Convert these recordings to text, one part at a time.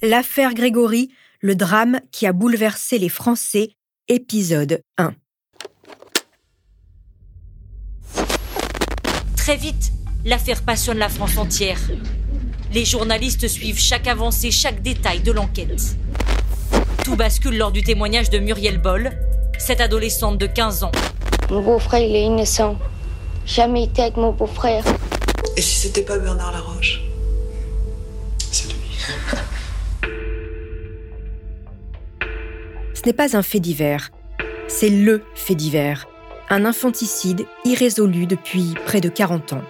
L'affaire Grégory, le drame qui a bouleversé les Français, épisode 1. Très vite, l'affaire passionne la France entière. Les journalistes suivent chaque avancée, chaque détail de l'enquête. Tout bascule lors du témoignage de Muriel Boll, cette adolescente de 15 ans. Mon beau-frère, il est innocent. Jamais été avec mon beau-frère. Et si c'était pas Bernard Laroche? Ce n'est pas un fait divers, c'est LE fait divers. Un infanticide irrésolu depuis près de 40 ans.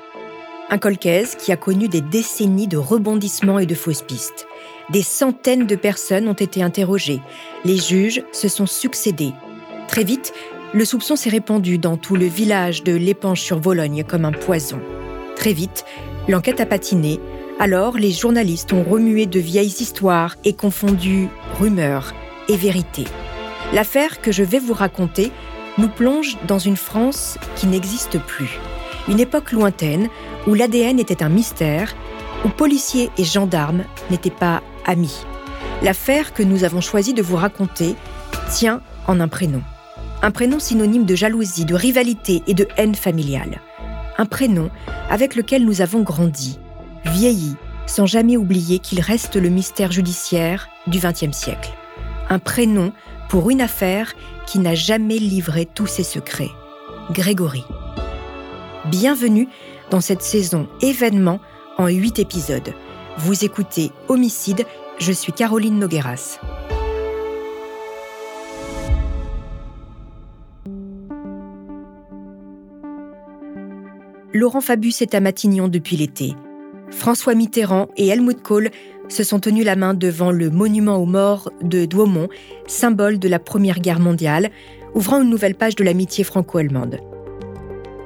Un colcaise qui a connu des décennies de rebondissements et de fausses pistes. Des centaines de personnes ont été interrogées. Les juges se sont succédés. Très vite, le soupçon s'est répandu dans tout le village de l'Épanche sur Vologne comme un poison. Très vite, l'enquête a patiné. Alors, les journalistes ont remué de vieilles histoires et confondu rumeurs et vérité. L'affaire que je vais vous raconter nous plonge dans une France qui n'existe plus. Une époque lointaine où l'ADN était un mystère, où policiers et gendarmes n'étaient pas amis. L'affaire que nous avons choisi de vous raconter tient en un prénom. Un prénom synonyme de jalousie, de rivalité et de haine familiale. Un prénom avec lequel nous avons grandi, vieilli, sans jamais oublier qu'il reste le mystère judiciaire du XXe siècle. Un prénom pour une affaire qui n'a jamais livré tous ses secrets. Grégory. Bienvenue dans cette saison événement en huit épisodes. Vous écoutez Homicide, je suis Caroline Nogueras. Laurent Fabius est à Matignon depuis l'été. François Mitterrand et Helmut Kohl se sont tenus la main devant le monument aux morts de Douaumont, symbole de la Première Guerre mondiale, ouvrant une nouvelle page de l'amitié franco-allemande.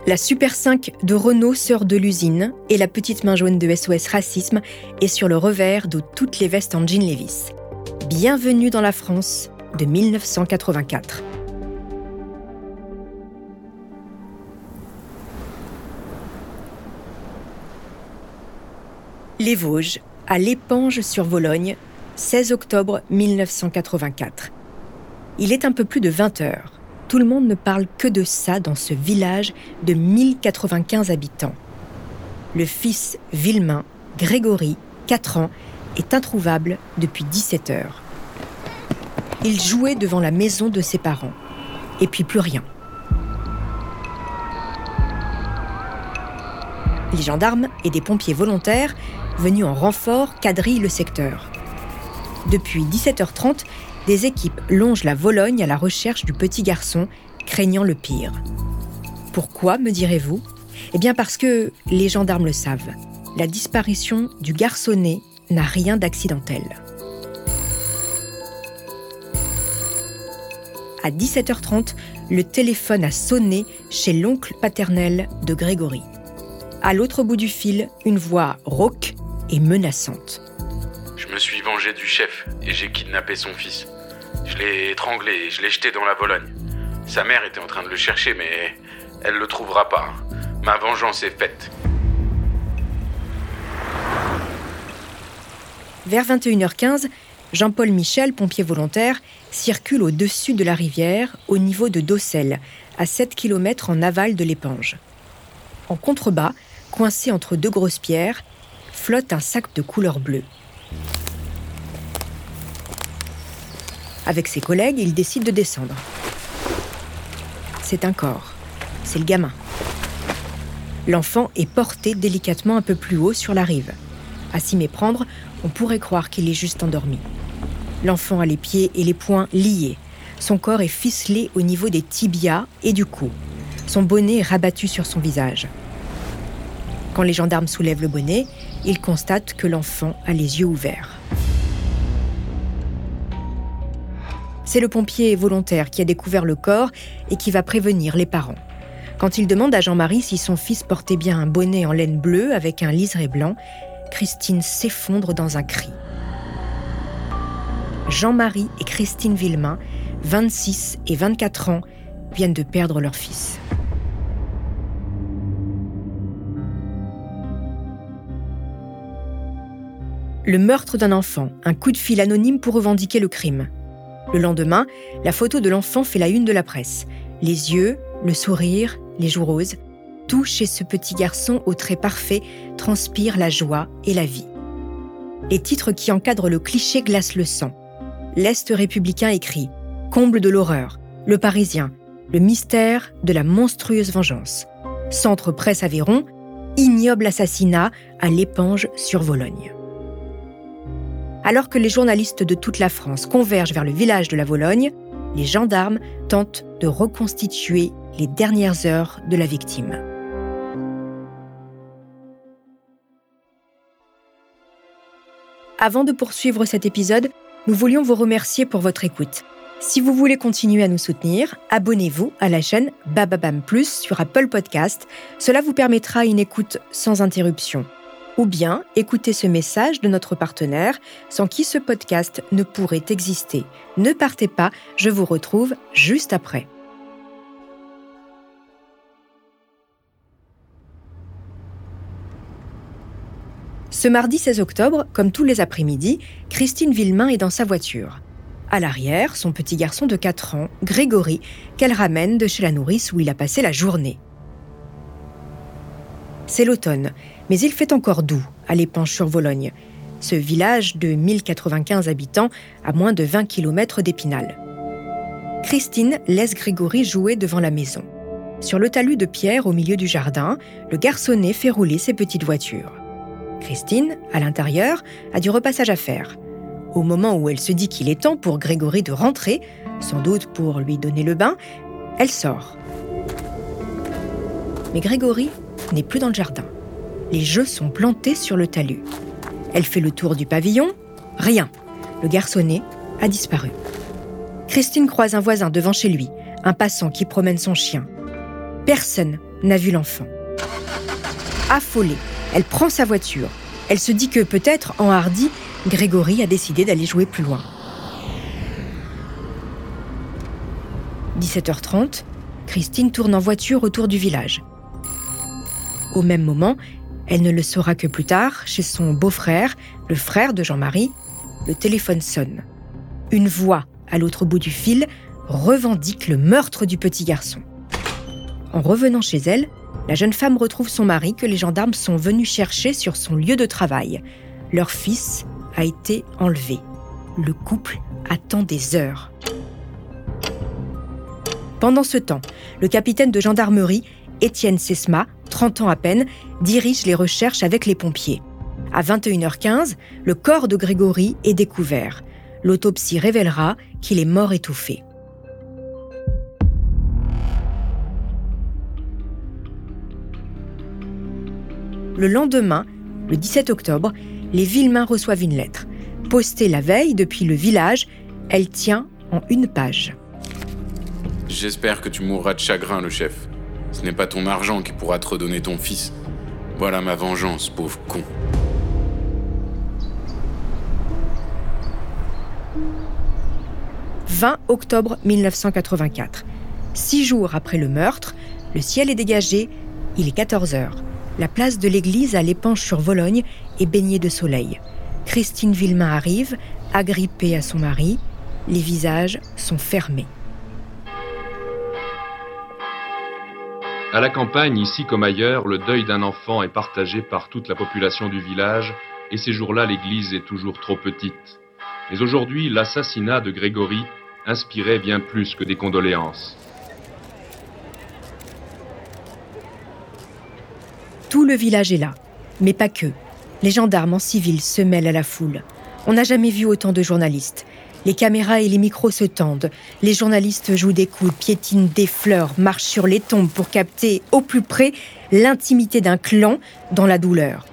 La Super 5 de Renault sort de l'usine et la petite main jaune de SOS Racisme est sur le revers de toutes les vestes en jean Levis. Bienvenue dans la France de 1984. Les Vosges, à l'Épange sur Vologne, 16 octobre 1984. Il est un peu plus de 20 heures. Tout le monde ne parle que de ça dans ce village de 1095 habitants. Le fils Villemain, Grégory, 4 ans, est introuvable depuis 17 heures. Il jouait devant la maison de ses parents. Et puis plus rien. Les gendarmes et des pompiers volontaires venus en renfort quadrillent le secteur. Depuis 17h30, des équipes longent la Vologne à la recherche du petit garçon, craignant le pire. Pourquoi, me direz-vous? Eh bien parce que les gendarmes le savent. La disparition du garçonnet n'a rien d'accidentel. À 17h30, le téléphone a sonné chez l'oncle paternel de Grégory. À l'autre bout du fil, une voix rauque et menaçante. Je me suis vengé du chef et j'ai kidnappé son fils. Je l'ai étranglé et je l'ai jeté dans la Vologne. Sa mère était en train de le chercher, mais elle le trouvera pas. Ma vengeance est faite. Vers 21h15, Jean-Paul Michel, pompier volontaire, circule au-dessus de la rivière, au niveau de Dossel, à 7 km en aval de l'épange. En contrebas, coincé entre deux grosses pierres, flotte un sac de couleur bleue. Avec ses collègues, il décide de descendre. C'est un corps. C'est le gamin. L'enfant est porté délicatement un peu plus haut sur la rive. À s'y méprendre, on pourrait croire qu'il est juste endormi. L'enfant a les pieds et les poings liés. Son corps est ficelé au niveau des tibias et du cou. Son bonnet est rabattu sur son visage. Quand les gendarmes soulèvent le bonnet, il constate que l'enfant a les yeux ouverts. C'est le pompier volontaire qui a découvert le corps et qui va prévenir les parents. Quand il demande à Jean-Marie si son fils portait bien un bonnet en laine bleue avec un liseré blanc, Christine s'effondre dans un cri. Jean-Marie et Christine Villemain, 26 et 24 ans, viennent de perdre leur fils. Le meurtre d'un enfant, un coup de fil anonyme pour revendiquer le crime. Le lendemain, la photo de l'enfant fait la une de la presse. Les yeux, le sourire, les joues roses, tout chez ce petit garçon aux traits parfaits transpire la joie et la vie. Les titres qui encadrent le cliché glacent le sang. L'Est républicain écrit Comble de l'horreur, Le Parisien, le mystère de la monstrueuse vengeance. Centre Presse Aveyron, ignoble assassinat à l'épange sur Vologne. Alors que les journalistes de toute la France convergent vers le village de la Vologne, les gendarmes tentent de reconstituer les dernières heures de la victime. Avant de poursuivre cet épisode, nous voulions vous remercier pour votre écoute. Si vous voulez continuer à nous soutenir, abonnez-vous à la chaîne Bababam Plus sur Apple Podcast. Cela vous permettra une écoute sans interruption ou bien écoutez ce message de notre partenaire sans qui ce podcast ne pourrait exister. Ne partez pas, je vous retrouve juste après. Ce mardi 16 octobre, comme tous les après-midi, Christine Villemain est dans sa voiture. À l'arrière, son petit garçon de 4 ans, Grégory, qu'elle ramène de chez la nourrice où il a passé la journée. C'est l'automne, mais il fait encore doux à l'épanche-sur-Vologne, ce village de 1095 habitants à moins de 20 km d'Épinal. Christine laisse Grégory jouer devant la maison. Sur le talus de pierre au milieu du jardin, le garçonnet fait rouler ses petites voitures. Christine, à l'intérieur, a du repassage à faire. Au moment où elle se dit qu'il est temps pour Grégory de rentrer, sans doute pour lui donner le bain, elle sort. Mais Grégory n'est plus dans le jardin. Les jeux sont plantés sur le talus. Elle fait le tour du pavillon. Rien. Le garçonnet a disparu. Christine croise un voisin devant chez lui, un passant qui promène son chien. Personne n'a vu l'enfant. Affolée, elle prend sa voiture. Elle se dit que peut-être, en hardi, Grégory a décidé d'aller jouer plus loin. 17h30, Christine tourne en voiture autour du village. Au même moment, elle ne le saura que plus tard, chez son beau-frère, le frère de Jean-Marie, le téléphone sonne. Une voix, à l'autre bout du fil, revendique le meurtre du petit garçon. En revenant chez elle, la jeune femme retrouve son mari que les gendarmes sont venus chercher sur son lieu de travail. Leur fils a été enlevé. Le couple attend des heures. Pendant ce temps, le capitaine de gendarmerie, Étienne Sesma, 30 ans à peine, dirige les recherches avec les pompiers. À 21h15, le corps de Grégory est découvert. L'autopsie révélera qu'il est mort étouffé. Le lendemain, le 17 octobre, les Villemains reçoivent une lettre. Postée la veille depuis le village, elle tient en une page. J'espère que tu mourras de chagrin, le chef. Ce n'est pas ton argent qui pourra te redonner ton fils. Voilà ma vengeance, pauvre con. « 20 octobre 1984. Six jours après le meurtre, le ciel est dégagé, il est 14 heures. La place de l'église à l'épanche sur Vologne est baignée de soleil. Christine Villemain arrive, agrippée à son mari. Les visages sont fermés. À la campagne, ici comme ailleurs, le deuil d'un enfant est partagé par toute la population du village, et ces jours-là, l'église est toujours trop petite. Mais aujourd'hui, l'assassinat de Grégory inspirait bien plus que des condoléances. Tout le village est là, mais pas que. Les gendarmes en civil se mêlent à la foule. On n'a jamais vu autant de journalistes. Les caméras et les micros se tendent. Les journalistes jouent des coups, piétinent des fleurs, marchent sur les tombes pour capter au plus près l'intimité d'un clan dans la douleur.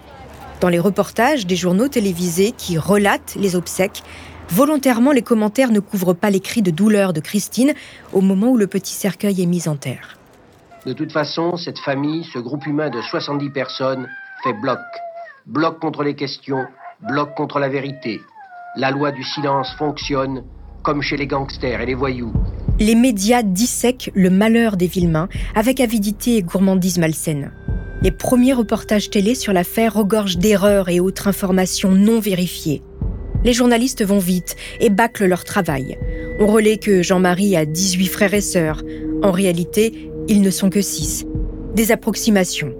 Dans les reportages des journaux télévisés qui relatent les obsèques, volontairement les commentaires ne couvrent pas les cris de douleur de Christine au moment où le petit cercueil est mis en terre. De toute façon, cette famille, ce groupe humain de 70 personnes, fait bloc. Bloc contre les questions, bloc contre la vérité. La loi du silence fonctionne, comme chez les gangsters et les voyous. Les médias dissèquent le malheur des Villemains avec avidité et gourmandise malsaine. Les premiers reportages télé sur l'affaire regorgent d'erreurs et autres informations non vérifiées. Les journalistes vont vite et bâclent leur travail. On relaie que Jean-Marie a 18 frères et sœurs. En réalité, ils ne sont que 6. Des approximations.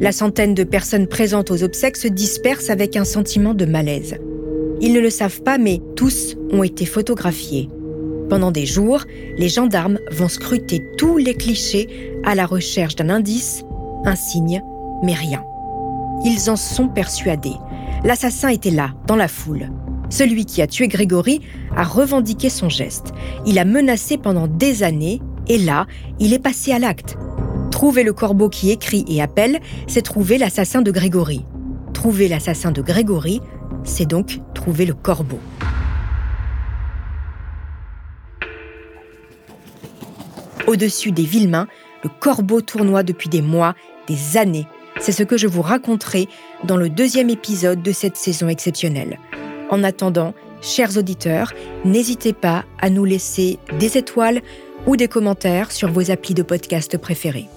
La centaine de personnes présentes aux obsèques se dispersent avec un sentiment de malaise. Ils ne le savent pas, mais tous ont été photographiés. Pendant des jours, les gendarmes vont scruter tous les clichés à la recherche d'un indice, un signe, mais rien. Ils en sont persuadés. L'assassin était là, dans la foule. Celui qui a tué Grégory a revendiqué son geste. Il a menacé pendant des années et là, il est passé à l'acte. Trouver le corbeau qui écrit et appelle, c'est trouver l'assassin de Grégory. Trouver l'assassin de Grégory, c'est donc trouver le corbeau. Au-dessus des Villemains, le corbeau tournoie depuis des mois, des années. C'est ce que je vous raconterai dans le deuxième épisode de cette saison exceptionnelle. En attendant, chers auditeurs, n'hésitez pas à nous laisser des étoiles ou des commentaires sur vos applis de podcast préférés.